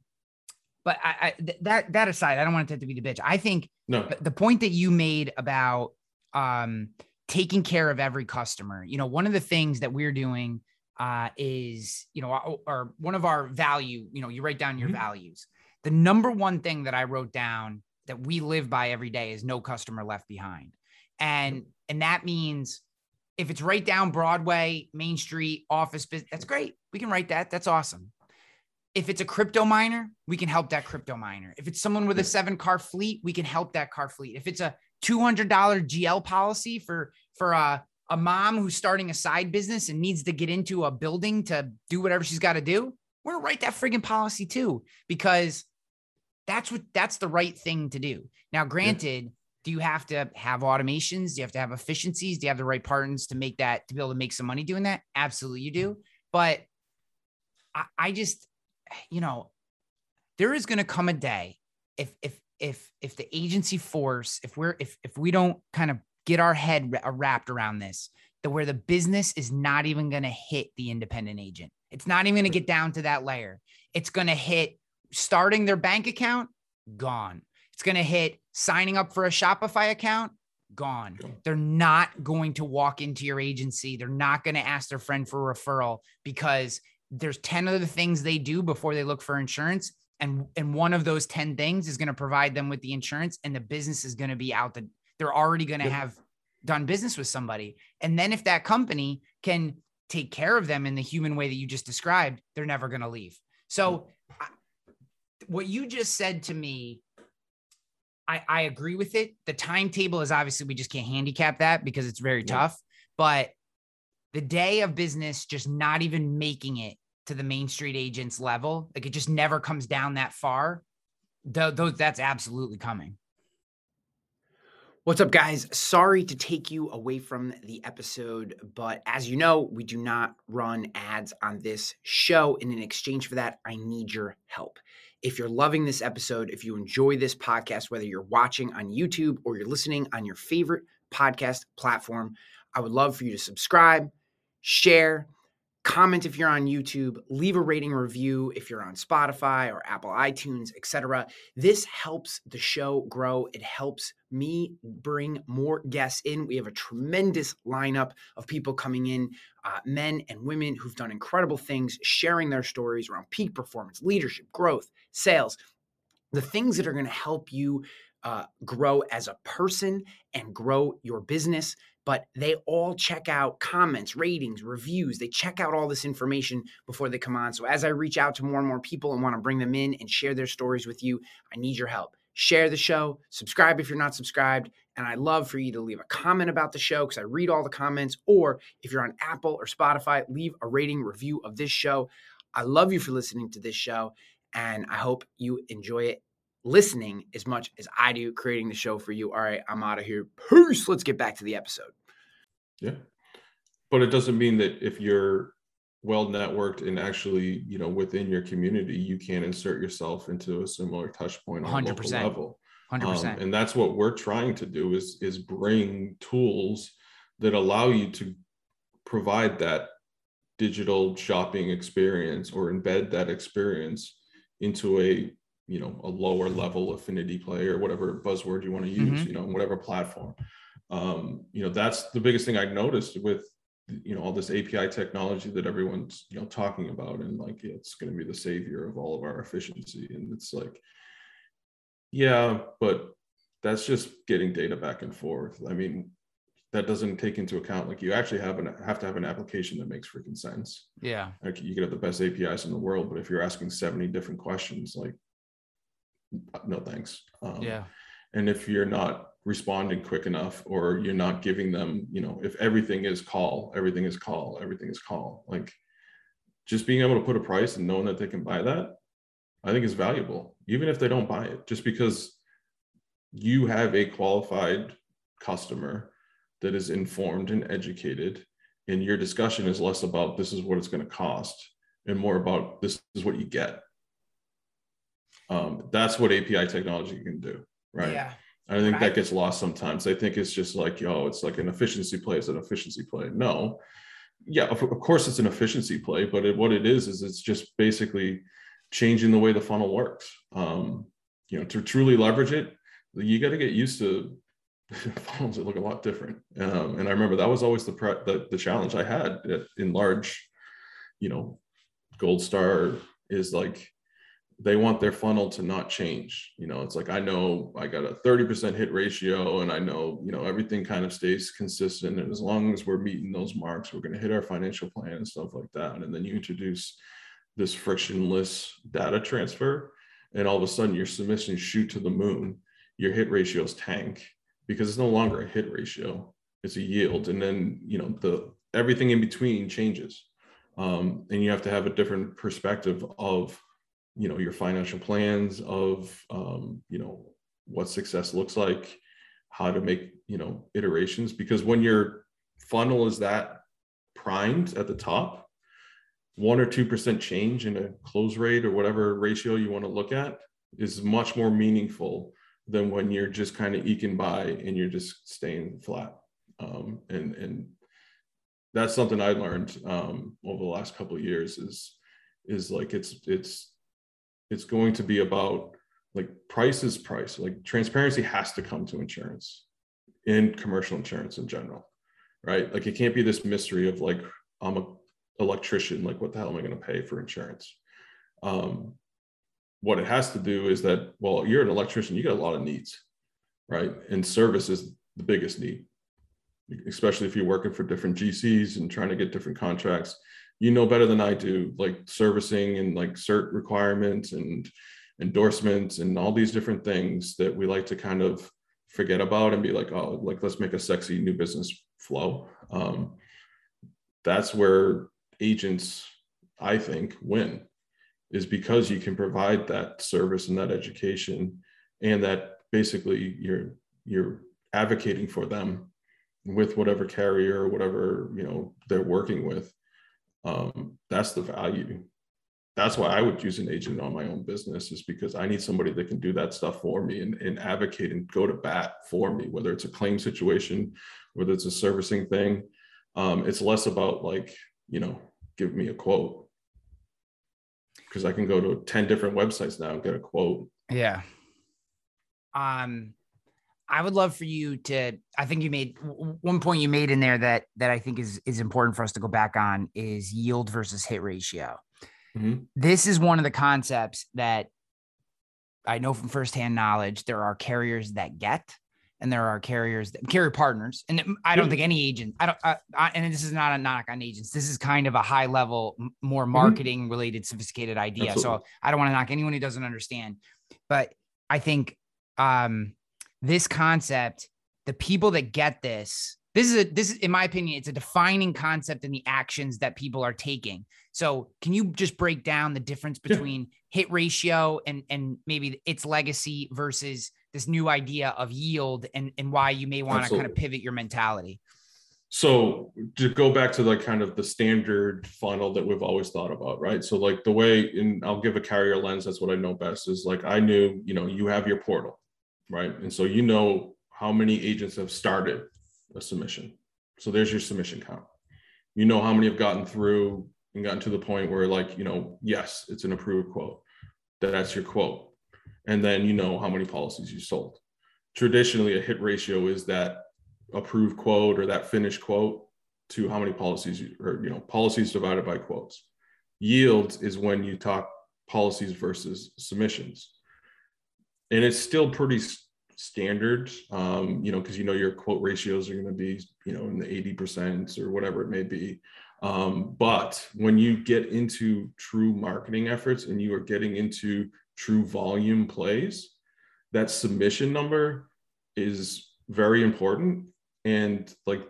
but I, I th- that that aside, I don't want it to be the bitch. I think no. the point that you made about um taking care of every customer. You know, one of the things that we're doing uh, is, you know, or one of our value, you know, you write down your mm-hmm. values. The number one thing that I wrote down that we live by every day is no customer left behind. And and that means if it's right down Broadway, Main Street, office business, that's great. We can write that. That's awesome. If it's a crypto miner, we can help that crypto miner. If it's someone with a seven car fleet, we can help that car fleet. If it's a $200 GL policy for for a, a mom who's starting a side business and needs to get into a building to do whatever she's got to do, we're gonna write that friggin' policy too, because that's what that's the right thing to do. Now, granted, yeah. do you have to have automations? Do you have to have efficiencies? Do you have the right partners to make that to be able to make some money doing that? Absolutely, you do. But I, I just, you know, there is gonna come a day if if if if the agency force if we're if if we don't kind of get our head uh, wrapped around this that where the business is not even going to hit the independent agent it's not even going to get down to that layer it's going to hit starting their bank account gone. It's going to hit signing up for a shopify account gone. They're not going to walk into your agency. They're not going to ask their friend for a referral because there's 10 other things they do before they look for insurance and and one of those 10 things is going to provide them with the insurance and the business is going to be out the they're already going to have done business with somebody. And then if that company can take care of them in the human way that you just described they're never going to leave. So what you just said to me I, I agree with it the timetable is obviously we just can't handicap that because it's very yeah. tough but the day of business just not even making it to the main street agents level. Like it just never comes down that far. those that's absolutely coming. What's up, guys? Sorry to take you away from the episode, but as you know, we do not run ads on this show. And in exchange for that, I need your help. If you're loving this episode, if you enjoy this podcast, whether you're watching on YouTube or you're listening on your favorite podcast platform, I would love for you to subscribe, share, comment if you're on YouTube, leave a rating review if you're on Spotify or Apple iTunes, etc. This helps the show grow. It helps me bring more guests in. We have a tremendous lineup of people coming in, uh, men and women who've done incredible things, sharing their stories around peak performance, leadership, growth, sales, the things that are going to help you uh, grow as a person and grow your business but they all check out comments, ratings, reviews. They check out all this information before they come on. So as I reach out to more and more people and want to bring them in and share their stories with you, I need your help. Share the show, subscribe if you're not subscribed, and I'd love for you to leave a comment about the show because I read all the comments. Or if you're on Apple or Spotify, leave a rating review of this show. I love you for listening to this show, and I hope you enjoy it listening as much as I do creating the show for you. All right, I'm out of here. Peace. Let's get back to the episode. Yeah. But it doesn't mean that if you're well networked and actually, you know, within your community, you can insert yourself into a similar touch point on 100%. a level. 100%. Um, and that's what we're trying to do is is bring tools that allow you to provide that digital shopping experience or embed that experience into a you know a lower level affinity play or whatever buzzword you want to use Mhm. you know whatever platform um, you know that's the biggest thing i noticed with you know all this api technology that everyone's you know talking about and like it's going to be the savior of all of our efficiency and it's like yeah but that's just getting data back and forth i mean that doesn't take into account like you actually have an have to have an application that makes freaking sense Yeah. like you could have the best apis in the world but if you're asking 70 different questions like no thanks um, Yeah. and if you're not responding quick enough or you're not giving them you know if everything is call everything is call everything is call like just being able to put a price and knowing that they can buy that i think is valuable even if they don't buy it just because you have a qualified customer that is informed and educated and your discussion is less about this is what it's going to cost and more about this is what you get um, that's what api technology can do right Yeah. I think Right. that gets lost sometimes. I think it's just like, yo, it's like an efficiency play. It's an efficiency play. No, yeah, of, of course it's an efficiency play, but it, what it is is it's just basically changing the way the funnel works. Um, you know, to truly leverage it, you got to get used to (laughs) funnels that look a lot different. Um, and I remember that was always the, pre- the the challenge I had at, in large, you know, Gold Star is like they want their funnel to not change. You know, it's like I know I got a 30% hit ratio and I know, you know, everything kind of stays consistent. And as long as we're meeting those marks, we're going to hit our financial plan and stuff like that. And then you introduce this frictionless data transfer, and all of a sudden your submissions shoot to the moon, your hit ratios tank because it's no longer a hit ratio, it's a yield. And then, you know, the everything in between changes. Um, and you have to have a different perspective of you know your financial plans of um, you know what success looks like how to make you know iterations because when your funnel is that primed at the top one or two percent change in a close rate or whatever ratio you want to look at is much more meaningful than when you're just kind of eking by and you're just staying flat. Um, and and that's something i learned um, over the last couple of years is is like it's it's it's going to be about like price is price. Like transparency has to come to insurance in commercial insurance in general right? Like it can't be this mystery of like i'm a electrician like what the hell am i going to pay for insurance? Um, what it has to do is that well you're an electrician you got a lot of needs right? And service is the biggest need especially if you're working for different gcs and trying to get different contracts you know better than I do, like servicing and like cert requirements and endorsements and all these different things that we like to kind of forget about and be like, oh, like let's make a sexy new business flow. Um, that's where agents, I think, win, is because you can provide that service and that education, and that basically you're you're advocating for them with whatever carrier whatever you know they're working with um, that's the value. That's why i would use an agent on my own business is because i need somebody that can do that stuff for me and, and advocate and go to bat for me whether it's a claim situation whether it's a servicing thing. Um, it's less about like you know give me a quote. Because i can go to 10 different websites now and get a quote. Yeah. Um, I would love for you to. I think you made one point you made in there that that I think is is important for us to go back on is yield versus hit ratio. Mhm. This is one of the concepts that I know from firsthand knowledge. There are carriers that get, and there are carriers that carrier partners. And I don't Yeah. think any agent. I don't. I, I, and this is not a knock on agents. This is kind of a high level, more marketing related, sophisticated idea. So I don't want to knock anyone who doesn't understand, but I think um, this concept, the people that get this, this is a this is in my opinion, it's a defining concept in the actions that people are taking. So can you just break down the difference Yeah. between hit ratio and and maybe its legacy versus this new idea of yield and and why you may want to kind of pivot your mentality? so to go back to like kind of the standard funnel that we've always thought about right so like the way and i'll give a carrier lens that's what i know best is like i knew you know you have your portal right? And so you know how many agents have started a submission. So there's your submission count. You know how many have gotten through and gotten to the point where like you know yes it's an approved quote. That's your quote. And then you know how many policies you sold. Traditionally, a hit ratio is that approved quote or that finished quote to how many policies you, or you know policies divided by quotes. Yields is when you talk policies versus submissions, and it's still pretty standard, um, you know, because you know your quote ratios are going to be you know in the eighty percent or whatever it may be. Um, but when you get into true marketing efforts and you are getting into true volume plays, that submission number is very important. And like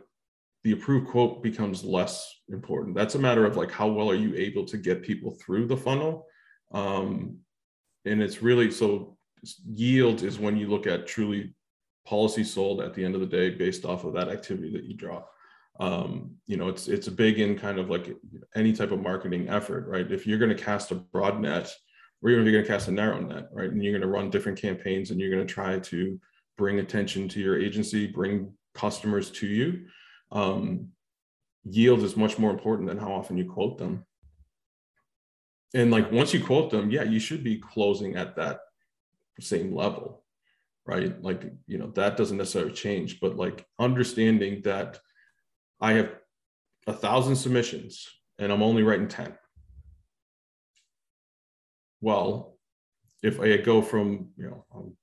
the approved quote becomes less important. That's a matter of like how well are you able to get people through the funnel. Um, and it's really so yield is when you look at truly policy sold at the end of the day based off of that activity that you draw. Um, you know it's it's a big in kind of like any type of marketing effort right? If you're going to cast a broad net or even if you're going to cast a narrow net right and you're going to run different campaigns and you're going to try to bring attention to your agency bring customers to you um, yield is much more important than how often you quote them. And like once you quote them yeah you should be closing at that same level right like you know that doesn't necessarily change but like understanding that I have a thousand submissions and I'm only writing 10. Well, if I go from, you know, I'm,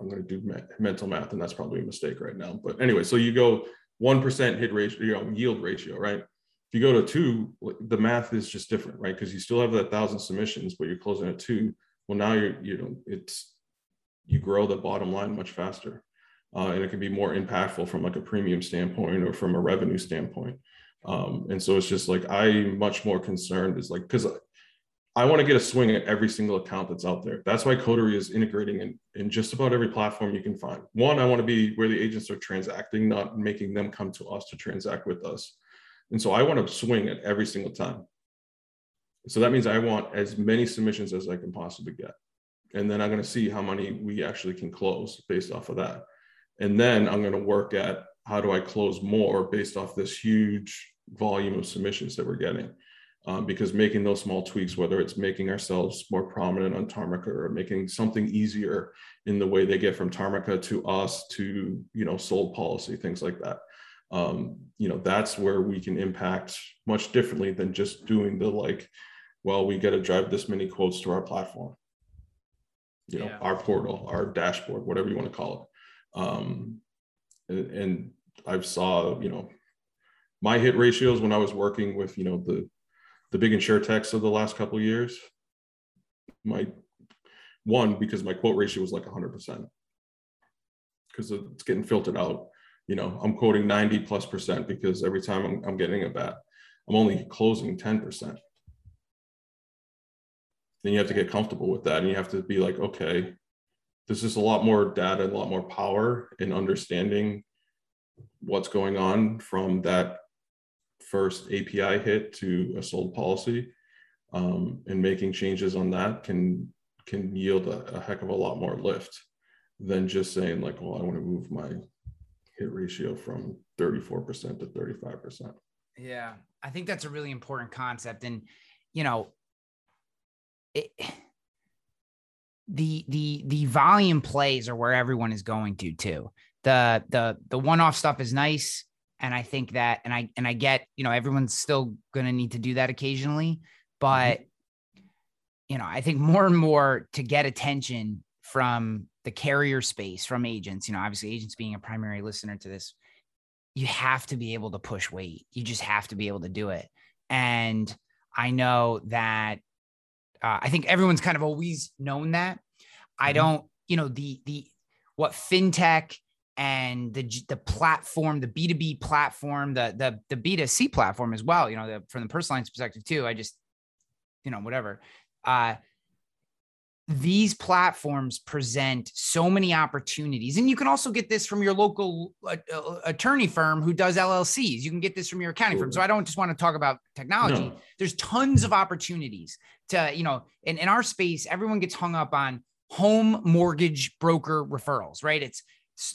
I'm going to do mental math and that's probably a mistake right now. But anyway, so you go 1% hit ratio, you know, yield ratio, right? If you go to two, the math is just different, right? Because you still have that thousand submissions, but you're closing at two. Well, now you're, you know, it's, you grow the bottom line much faster uh, and it can be more impactful from like a premium standpoint or from a revenue standpoint. Um, and so it's just like I'm much more concerned is like because I want to get a swing at every single account that's out there. That's why Coterie is integrating in, in just about every platform you can find. One, I want to be where the agents are transacting, not making them come to us to transact with us. And so I want to swing at every single time. So that means I want as many submissions as I can possibly get. And then I'm going to see how many we actually can close based off of that. And then I'm going to work at how do I close more based off this huge volume of submissions that we're getting. Um, because making those small tweaks, whether it's making ourselves more prominent on Tarmika or making something easier in the way they get from Tarmika to us to you know sold policy, things like that. Um, you know that's where we can impact much differently than just doing the like, well, we got to drive this many quotes to our platform, you know, yeah. our portal, our dashboard, whatever you want to call it. Um, and, and I've saw, you know, my hit ratios when I was working with, you know, the the big insurtechs of the last couple years. My one because my quote ratio was like 100% because it's getting filtered out. You know, I'm quoting 90 plus percent because every time I'm, I'm getting a bat, I'm only closing 10%. Then you have to get comfortable with that and you have to be like, okay, there's just a lot more data and a lot more power in understanding what's going on from that first API hit to a sold policy, um, and making changes on that can can yield a, a, heck of a lot more lift than just saying like, well, I want to move my hit ratio from 34% to 35%. Yeah, I think that's a really important concept, and you know, it the the the volume plays are where everyone is going to too. The the the one-off stuff is nice and I think that and I and I get, you know, everyone's still going to need to do that occasionally, but mm-hmm. you know, I think more and more to get attention from the carrier space from agents, you know, obviously agents being a primary listener to this, you have to be able to push weight. You just have to be able to do it. And I know that uh, I think everyone's kind of always known that. I mm-hmm. don't, you know, the the what fintech and the the platform, the B two B platform, the the the B two C platform as well. You know, the, from the personal lines perspective too. I just, you know, whatever. Uh, these platforms present so many opportunities. And you can also get this from your local uh, uh, attorney firm who does llcs you can get this from your accounting firm. So i don't just want to talk about technology. No. there's tons of opportunities to you know in, in our space everyone gets hung up on home mortgage broker referrals right? It's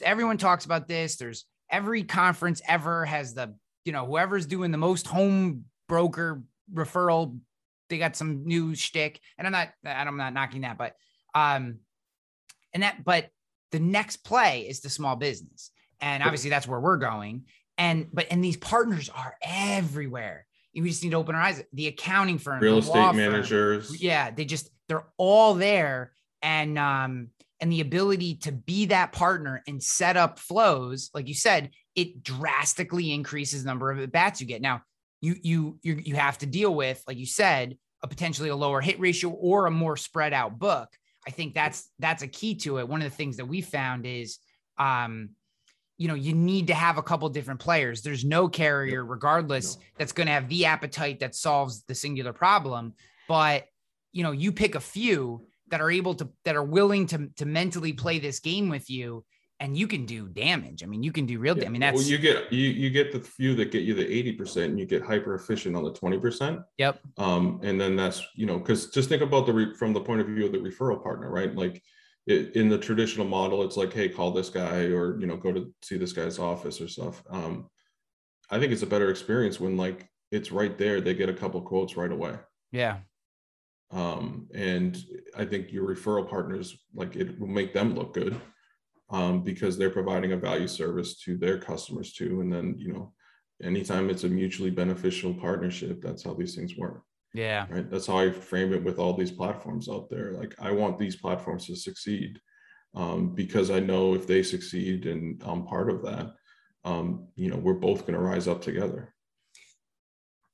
everyone talks about this. There's every conference ever has the you know whoever's doing the most home broker referral they got some new shtick, and I'm not I'm not knocking that, but um, And that, but the next play is the small business. And obviously that's where we're going. And, but, and these partners are everywhere. We just need to open our eyes. The accounting firm, real estate law firm, managers. yeah, they just, they're all there. And, um, and the ability to be that partner and set up flows, like you said, it drastically increases the number of at bats you get. Now, you you you you have to deal with, like you said, a potentially a lower hit ratio or a more spread out book. I think that's that's a key to it. One of the things that we found is, um, you know, you need to have a couple different players. There's no carrier, regardless, No. that's going to have the appetite that solves the singular problem. But you know, you pick a few that are able to that are willing to to mentally play this game with you, and you can do damage. I mean, you can do real. Yeah. I mean, that's well, you get you you get the few that get you the 80% and you get hyper efficient on the 20%. yep. Um, and then that's you know, because just think about the re- from the point of view of the referral partner, right? Like it, in the traditional model, it's like, hey, call this guy or you know, go to see this guy's office or stuff. Um, I think it's a better experience when like it's right there, they get a couple quotes right away. Yeah. um, and I think your referral partners like it will make them look good um, because they're providing a value service to their customers too. And then you know, anytime it's a mutually beneficial partnership, that's how these things work, Yeah. right? That's how I frame it with all these platforms out there. Like I want these platforms to succeed um, because I know if they succeed and I'm part of that, um, you know, we're both going to rise up together.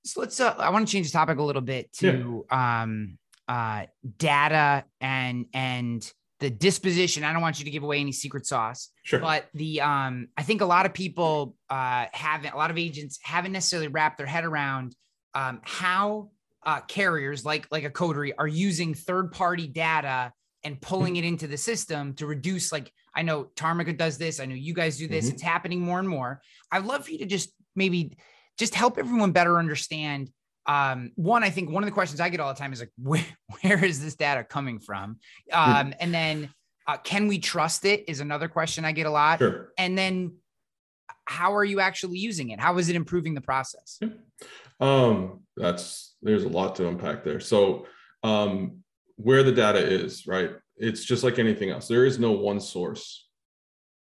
So let's. Uh, I want to change the topic a little bit to um, uh, data and and the disposition. I don't want you to give away any secret sauce, Sure. but the um, I think a lot of people uh, haven't. A lot of agents haven't necessarily wrapped their head around um, how uh, carriers like like a Coterie are using third party data and pulling it into the system to reduce. Like I know Tarmika does this. I know you guys do this. Mhm. It's happening more and more. I'd love for you to just maybe just help everyone better understand. Um, one, I think one of the questions I get all the time is like, (laughs) where, where is this data coming from? Um, and then, uh, can we trust it? Is another question I get a lot. Sure. And then, how are you actually using it? How is it improving the process? Um, that's there's a lot to unpack there. So, um, where the data is, right? It's just like anything else. There is no one source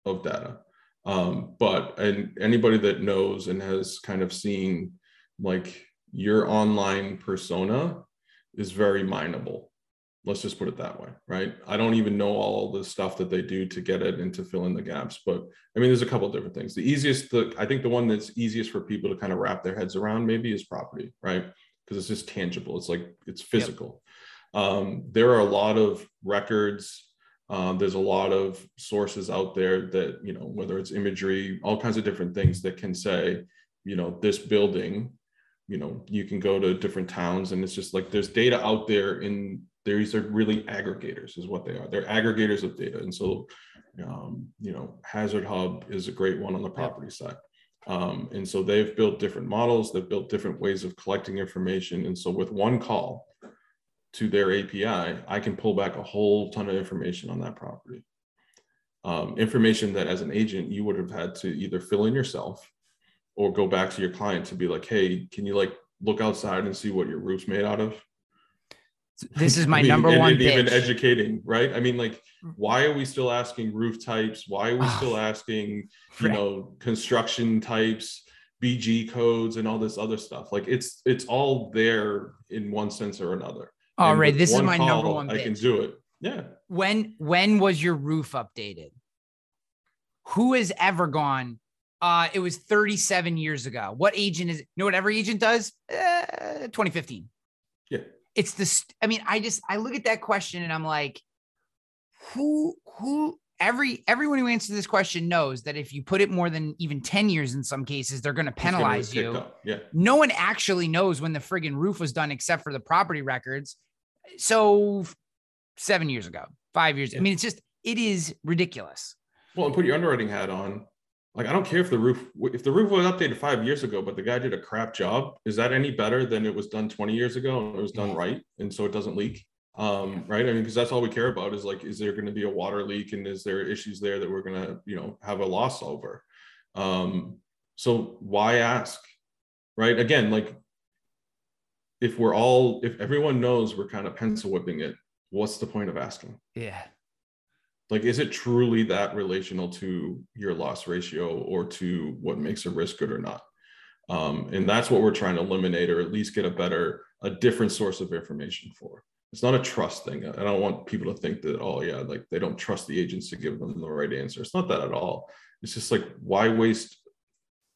of data. Um, but and anybody that knows and has kind of seen like your online persona is very mineable. Let's just put it that way, right? I don't even know all the stuff that they do to get it and to fill in the gaps, but I mean, there's a couple of different things. The easiest, the I think the one that's easiest for people to kind of wrap their heads around maybe is property, right? Because it's just tangible. It's like it's physical. Um, there are a lot of records. Um, there's a lot of sources out there that you know, whether it's imagery, all kinds of different things that can say, you know, this building. You know, you can go to different towns, and it's just like there's data out there. In these are really aggregators, is what they are. They're aggregators of data, and so um, you know, Hazard Hub is a great one on the property side. Um, and so they've built different models, they've built different ways of collecting information. And so with one call to their API, I can pull back a whole ton of information on that property. Um, information that as an agent, you would have had to either fill in yourself or go back to your client to be like, hey, can you like look outside and see what your roof's made out of? This is (laughs) my I mean, number and- one and even educating, right? I mean, like, mm. why are we still asking roof types? Why are we Oh, still asking, you right. know, construction types, BG codes, and all this other stuff? Like, it's it's all there in one sense or another. All right, this is my number call, one I can do it. Yeah. when when was your roof updated? Who has ever gone? Uh, it was 37 years ago. What agent is? You know what every agent does? Uh, 2015. Yeah. It's the. st- I mean, I just I look at that question and I'm like, who who every everyone who answers this question knows that if you put it more than even 10 years in some cases, they're going to it's gonna get penalize you. Yeah. No one actually knows when the friggin' roof was done except for the property records. So seven years ago, five years. I mean, it's just it is ridiculous. Well, and put your underwriting hat on. Like, I don't care if the roof if the roof was updated five years ago, but the guy did a crap job. Is that any better than it was done 20 years ago and it was done right? And so it doesn't leak. Um, right. I mean, because that's all we care about is like, is there going to be a water leak and is there issues there that we're gonna, you know, have a loss over? Um, so why ask? Right. Again, like if we're all if everyone knows we're kind of pencil whipping it, what's the point of asking? Yeah. Like is it truly that relational to your loss ratio or to what makes a risk good or not? Um, and that's what we're trying to eliminate or at least get a better a different source of information for. It's not a trust thing. I don't want people to think that oh yeah like they don't trust the agents to give them the right answer. It's not that at all. It's just like why waste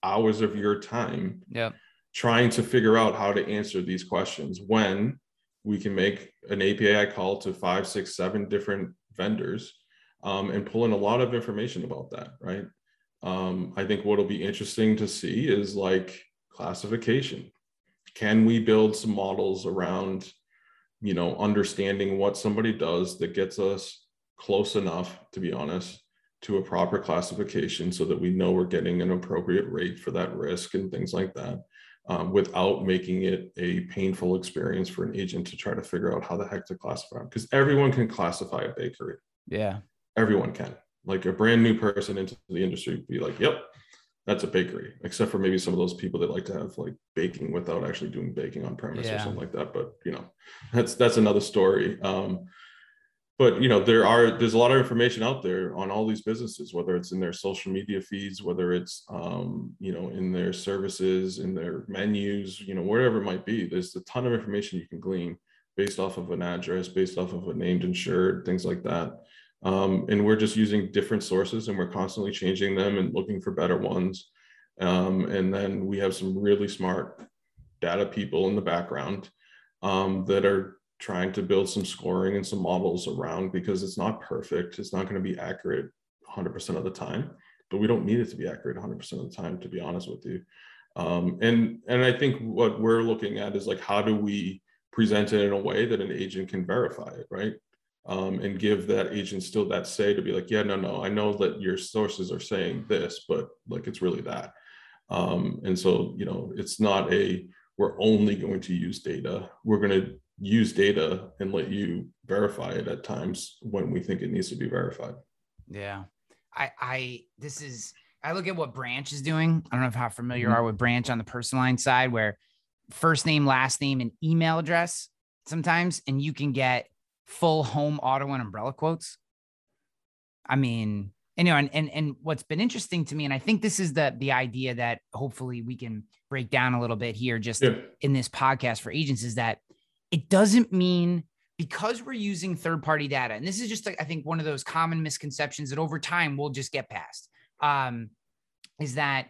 hours of your time yeah. trying to figure out how to answer these questions when we can make an api call to five six seven different vendors um, and pull in a lot of information about that right? Um, i think what'll be interesting to see is like classification. Can we build some models around you know understanding what somebody does that gets us close enough to be honest to a proper classification so that we know we're getting an appropriate rate for that risk and things like that um, without making it a painful experience for an agent to try to figure out how the heck to classify them because everyone can classify a bakery. Yeah everyone can. Like a brand new person into the industry be like yep that's a bakery except for maybe some of those people that like to have like baking without actually doing baking on premise yeah. or something like that. But you know that's that's another story. Um, but you know there are there's a lot of information out there on all these businesses whether it's in their social media feeds whether it's um, you know in their services in their menus you know wherever it might be. There's a ton of information you can glean based off of an address based off of a named insured things like that um, and we're just using different sources and we're constantly changing them and looking for better ones um, and then we have some really smart data people in the background um, that are trying to build some scoring and some models around because it's not perfect. It's not going to be accurate 100% of the time, but we don't need it to be accurate 100% of the time, to be honest with you. Um, and and I think what we're looking at is like how do we present it in a way that an agent can verify it, right? Um, and give that agent still that say to be like, yeah, no, no, I know that your sources are saying this, but like it's really that. Um, and so, you know, it's not a we're only going to use data. We're going to use data and let you verify it at times when we think it needs to be verified. Yeah. I I this is I look at what Branch is doing. I don't know how familiar mm-hmm. you are with Branch on the personal line side where first name, last name, and email address sometimes, and you can get full home auto and umbrella quotes. I mean, know, and, and and what's been interesting to me, and I think this is the the idea that hopefully we can break down a little bit here, just yeah. in this podcast for agents, is that it doesn't mean because we're using third party data, and this is just, I think, one of those common misconceptions that over time we'll just get past, um, is that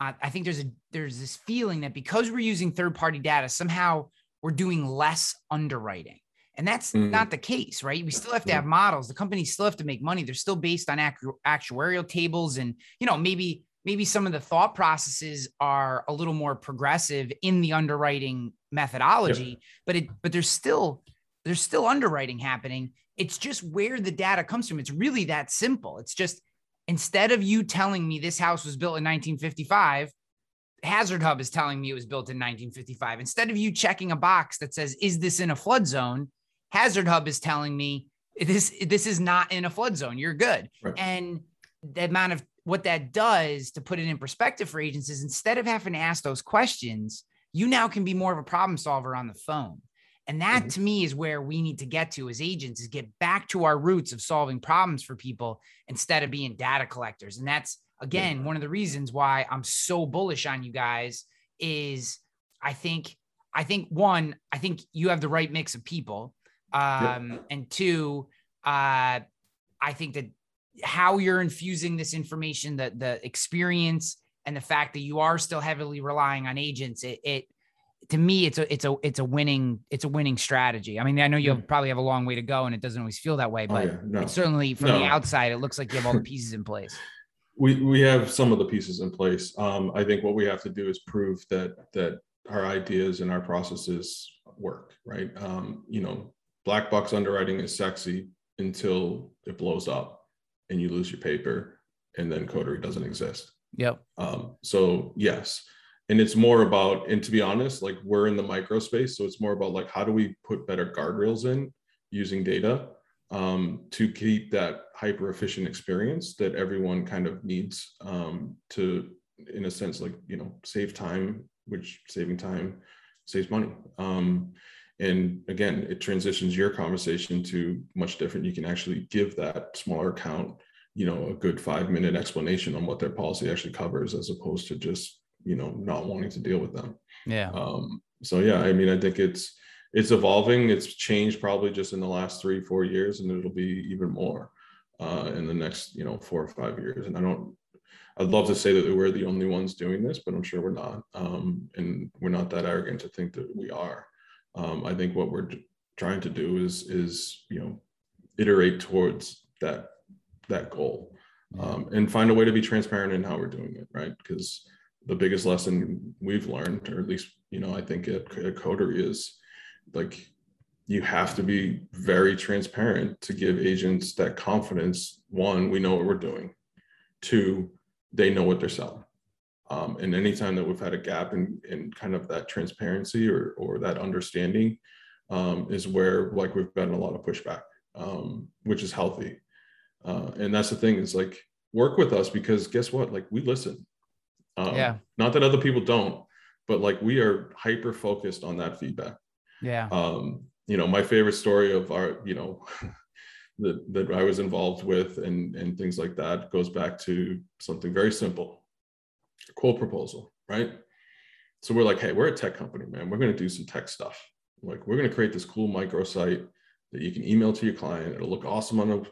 uh, I think there's a there's this feeling that because we're using third party data, somehow we're doing less underwriting. And that's mm. not the case, right? We still have to have models. The companies still have to make money. They're still based on actu- actuarial tables, and you know maybe maybe some of the thought processes are a little more progressive in the underwriting methodology yep. but it but there's still there's still underwriting happening it's just where the data comes from it's really that simple it's just instead of you telling me this house was built in 1955 hazard hub is telling me it was built in 1955 instead of you checking a box that says is this in a flood zone hazard hub is telling me this this is not in a flood zone you're good right. and the amount of what that does to put it in perspective for agents is instead of having to ask those questions, you now can be more of a problem solver on the phone. And that mm-hmm. to me is where we need to get to as agents is get back to our roots of solving problems for people instead of being data collectors. And that's again yeah. one of the reasons why I'm so bullish on you guys is I think I think one, I think you have the right mix of people. Um, yep. and two, uh, I think that how you're infusing this information, the the experience and the fact that you are still heavily relying on agents, it, it to me it's a it's a it's a winning it's a winning strategy. I mean, I know you have, probably have a long way to go and it doesn't always feel that way, oh, but oh, yeah. no. certainly from no. the outside, it looks like you have all the pieces in place. (laughs) We we have some of the pieces in place. Um, I think what we have to do is prove that that our ideas and our processes work, right? Um, you know, black box underwriting is sexy until it blows up and you lose your paper and then coterie doesn't exist. Yep. Um, so yes. And it's more about and to be honest like we're in the micro space so it's more about like how do we put better guardrails in using data um, to keep that hyper efficient experience that everyone kind of needs um, to in a sense like you know save time which saving time saves money. Um, and again it transitions your conversation to much different. You can actually give that smaller account you know a good five minute explanation on what their policy actually covers as opposed to just you know not wanting to deal with them. Yeah. Um, so yeah i mean i think it's it's evolving. It's changed probably just in the last three four years and it'll be even more uh, in the next you know four or five years. And i don't i'd love to say that we're the only ones doing this but i'm sure we're not. Um, and we're not that arrogant to think that we are um, i think what we're trying to do is is you know iterate towards that that goal um, and find a way to be transparent in how we're doing it right? Because the biggest lesson we've learned or at least you know i think at, at coterie is like you have to be very transparent to give agents that confidence one we know what we're doing. Two they know what they're selling um, and anytime that we've had a gap in, in kind of that transparency or, or that understanding um, is where like we've gotten a lot of pushback um, which is healthy. Uh, and that's the thing is like work with us because guess what? Like we listen. Um, yeah. not that other people don't but like we are hyper focused on that feedback. Yeah. Um you know my favorite story of our you know (laughs) that that i was involved with and and things like that goes back to something very simple quote proposal right? So we're like hey we're a tech company man. We're going to do some tech stuff. Like we're going to create this cool microsite that you can email to your client. It'll look awesome on a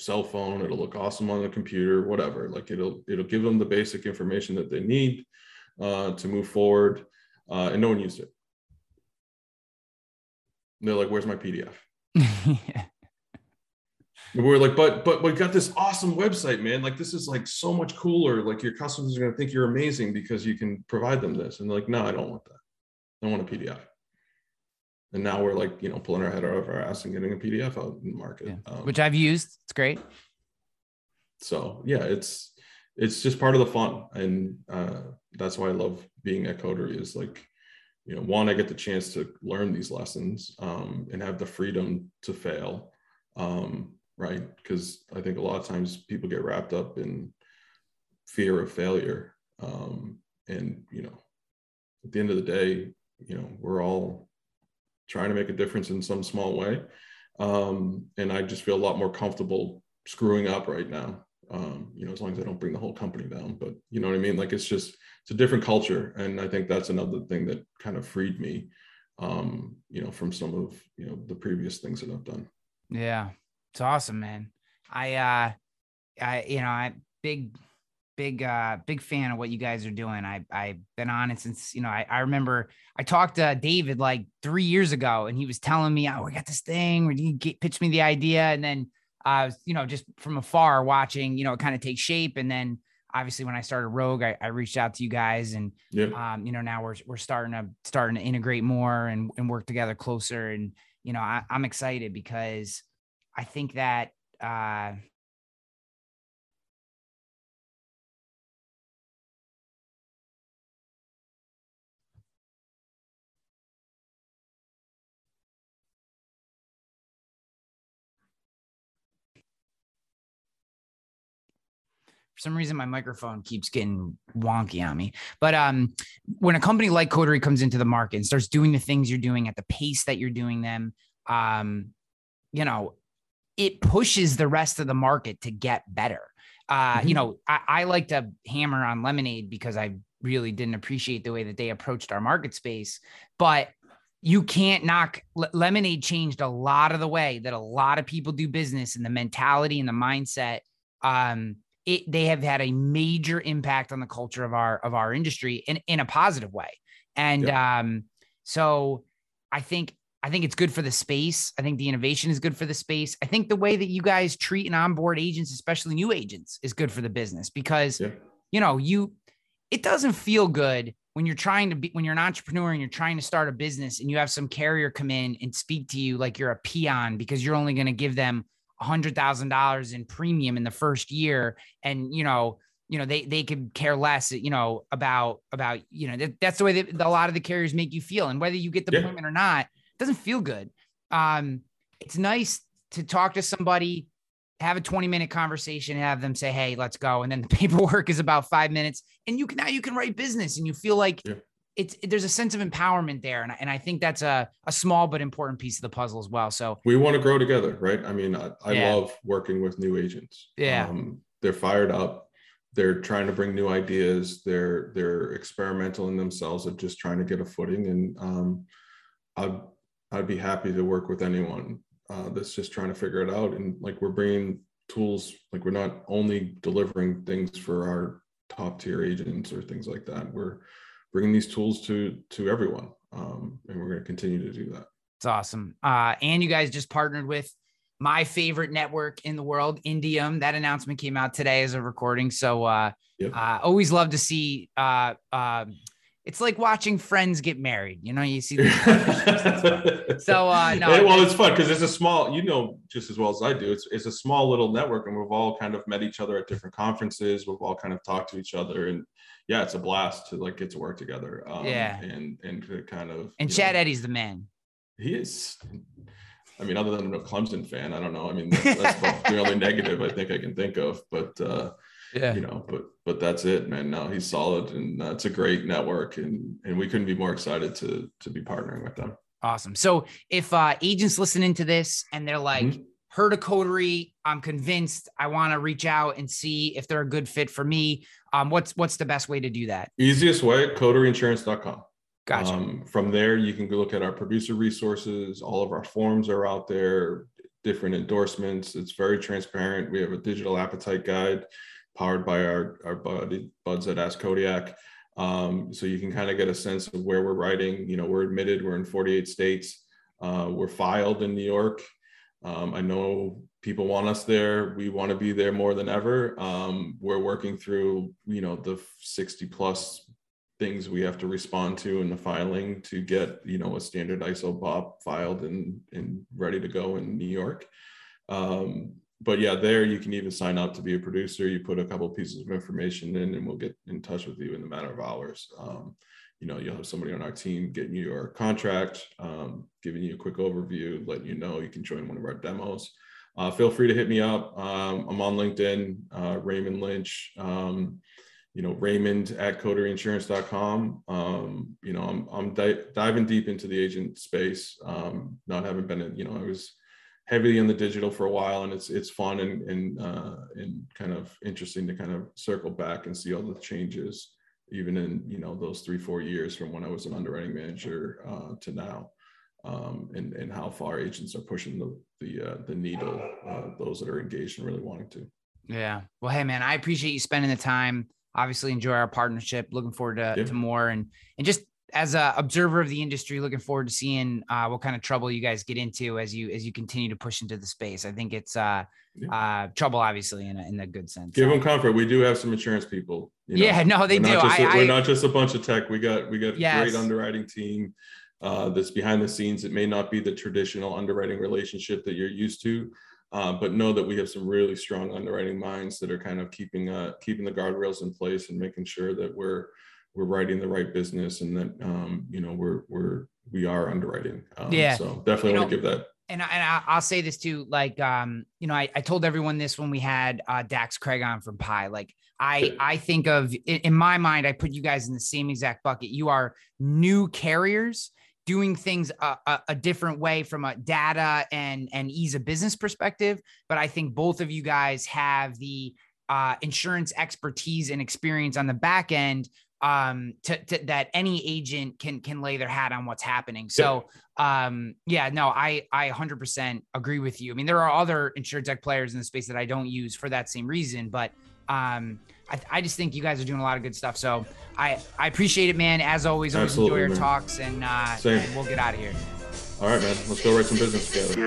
cell phone. It'll look awesome on a computer whatever. Like it'll it'll give them the basic information that they need uh, to move forward uh, and no one used it. And they're like where's my pdf yeah. (laughs) (laughs) And we're like but but we got this awesome website man. Like this is like so much cooler. Like your customers are going to think you're amazing because you can provide them this. And like no i don't want that. I want a pdf and now we're like you know pulling our head out of our ass and getting a pdf out in the market. Yeah. um, which i've used. It's great. So yeah it's it's just part of the fun. And uh, that's why i love being at coterie is like you know one i get the chance to learn these lessons um, and have the freedom to fail. Um, right because i think a lot of times people get wrapped up in fear of failure um, and you know at the end of the day you know we're all trying to make a difference in some small way. Um, and I just feel a lot more comfortable screwing up right now. Um, you know, as long as I don't bring the whole company down, but you know what I mean? Like it's just, it's a different culture. And I think that's another thing that kind of freed me, um, you know, from some of, you know, the previous things that I've done. Yeah. It's awesome, man. I, uh, I, you know, I big, big uh big fan of what you guys are doing. I I've been on it since you know I, I remember I talked to David like three years ago and he was telling me oh we got this thing. Where you get pitch me the idea? And then I uh, was you know just from afar watching you know it kind of take shape. And then obviously when I started Rogue I, I reached out to you guys and um you know now we're we're starting to starting to integrate more and, and work together closer. And you know I, I'm excited because I think that uh For some reason, my microphone keeps getting wonky on me. But um, when a company like Coterie comes into the market and starts doing the things you're doing at the pace that you're doing them, um, you know, it pushes the rest of the market to get better. Uh, mm-hmm. You know, I, I like to hammer on Lemonade because I really didn't appreciate the way that they approached our market space. But you can't knock lemonade changed a lot of the way that a lot of people do business and the mentality and the mindset um, it, they have had a major impact on the culture of our of our industry in in a positive way. And yeah. um, so I think I think it's good for the space. I think the innovation is good for the space. I think the way that you guys treat and onboard agents, especially new agents, is good for the business because yeah. you know you it doesn't feel good when you're trying to be when you're an entrepreneur and you're trying to start a business and you have some carrier come in and speak to you like you're a peon because you're only going to give them hundred thousand dollars in premium in the first year, and you know, you know, they they could care less, you know, about about you know that, that's the way that a lot of the carriers make you feel, and whether you get the yeah. appointment or not, doesn't feel good. Um, it's nice to talk to somebody, have a 20 minute conversation, have them say, Hey, let's go. And then the (laughs) paperwork is about five minutes and you can, now you can write business and you feel like, yeah. it's there's a sense of empowerment there, and I, and I think that's a a small but important piece of the puzzle as well. So we want to grow together, right? I mean, I, I Yeah. love working with new agents. Yeah. um, they're fired up. They're trying to bring new ideas. They're they're experimental in themselves of just trying to get a footing. And um, I'd I'd be happy to work with anyone uh, that's just trying to figure it out. And like we're bringing tools, like we're not only delivering things for our top tier agents or things like that. We're bringing these tools to to everyone, um, and we're going to continue to do that. It's awesome. Uh, and you guys just partnered with my favorite network in the world, Indium. That announcement came out today as a recording. So uh, Yep. uh always love to see uh um it's like watching friends get married. You know, you see these (laughs) So, uh, (laughs) no, well, it's fun because it's a small, you know, just as well as I do. It's it's a small little network, and we've all kind of met each other at different conferences. We've all kind of talked to each other, and yeah, it's a blast to like get to work together. Um, Yeah. and and to kind of and Chad know, Eddie's the man. he is. I mean, other than a Clemson fan, I don't know. I mean, that's, that's the only (laughs) negative I think I can think of. But uh, Yeah. you know, but but that's it, man. now he's solid, and it's a great network, and and we couldn't be more excited to to be partnering with them. Awesome. So if uh agents listening to this and they're like, Mhm. heard of coterie, I'm convinced I want to reach out and see if they're a good fit for me. Um, what's what's the best way to do that? Easiest way, coterieinsurance.com. Gotcha. Um, from there, you can go look at our producer resources. All of our forms are out there, different endorsements. It's very transparent. We have a digital appetite guide powered by our, our buddy, buds at Ask Kodiak. Um, so you can kind of get a sense of where we're writing. You know, we're admitted, we're in 48 states. Uh, we're filed in New York. Um, I know people want us there. We want to be there more than ever. Um, we're working through, you know, the 60 plus things we have to respond to in the filing to get you know a standard ISO BOP filed and and ready to go in New York. Um, but yeah, there you can even sign up to be a producer. You put a couple pieces of information in, and we'll get in touch with you in a matter of hours. Um, you know, you'll have somebody on our team getting you your contract, um, giving you a quick overview, letting you know you can join one of our demos. Uh, feel free to hit me up. Um, I'm on LinkedIn, uh, Raymond Lynch. Um, you know, Raymond at coterieinsurance.com. Um, you know, I'm, I'm di- diving deep into the agent space. Um, not having been, you know, I was heavily in the digital for a while and it's, it's fun and, and, uh, and kind of interesting to kind of circle back and see all the changes, even in, you know, those three, four years from when I was an underwriting manager, uh, to now. Um, and, and how far agents are pushing the, the, uh, the needle, uh, those that are engaged and really wanting to. Yeah. Well, hey man, I appreciate you spending the time. Obviously, enjoy our partnership. Looking forward to, Yeah. to more and and just as a observer of the industry, looking forward to seeing uh, what kind of trouble you guys get into as you as you continue to push into the space. I think it's uh, Yeah. uh, trouble, obviously, in a, in a good sense. give them comfort. We do have some insurance people. you know. yeah, no, they we're do. Not just I, a- I, we're not just a bunch of tech. We got we got a Yes. great underwriting team uh, that's behind the scenes. It may not be the traditional underwriting relationship that you're used to, uh, but know that we have some really strong underwriting minds that are kind of keeping uh, keeping the guardrails in place and making sure that we're we're writing the right business and that um, you know we're we're we are underwriting. Um, Yeah. So definitely You want know, to give that. and, I, and I'll say this too, like, um, you know, I, I told everyone this when we had uh, Dax Craig on from Pie. Like, I I think of in, in my mind, I put you guys in the same exact bucket. You are new carriers doing things a, a, a different way from a data and and ease of business perspective. But I think both of you guys have the uh, insurance expertise and experience on the back end um to, to that any agent can can lay their hat on what's happening. So um yeah no i i 100% agree with you. I mean there are other insurance tech players in the space that i don't use for that same reason but um I, I just think you guys are doing a lot of good stuff. So i i appreciate it man. As always always Absolutely, enjoy your man. talks and uh and we'll get out of here. All right, man. Let's go write some business together.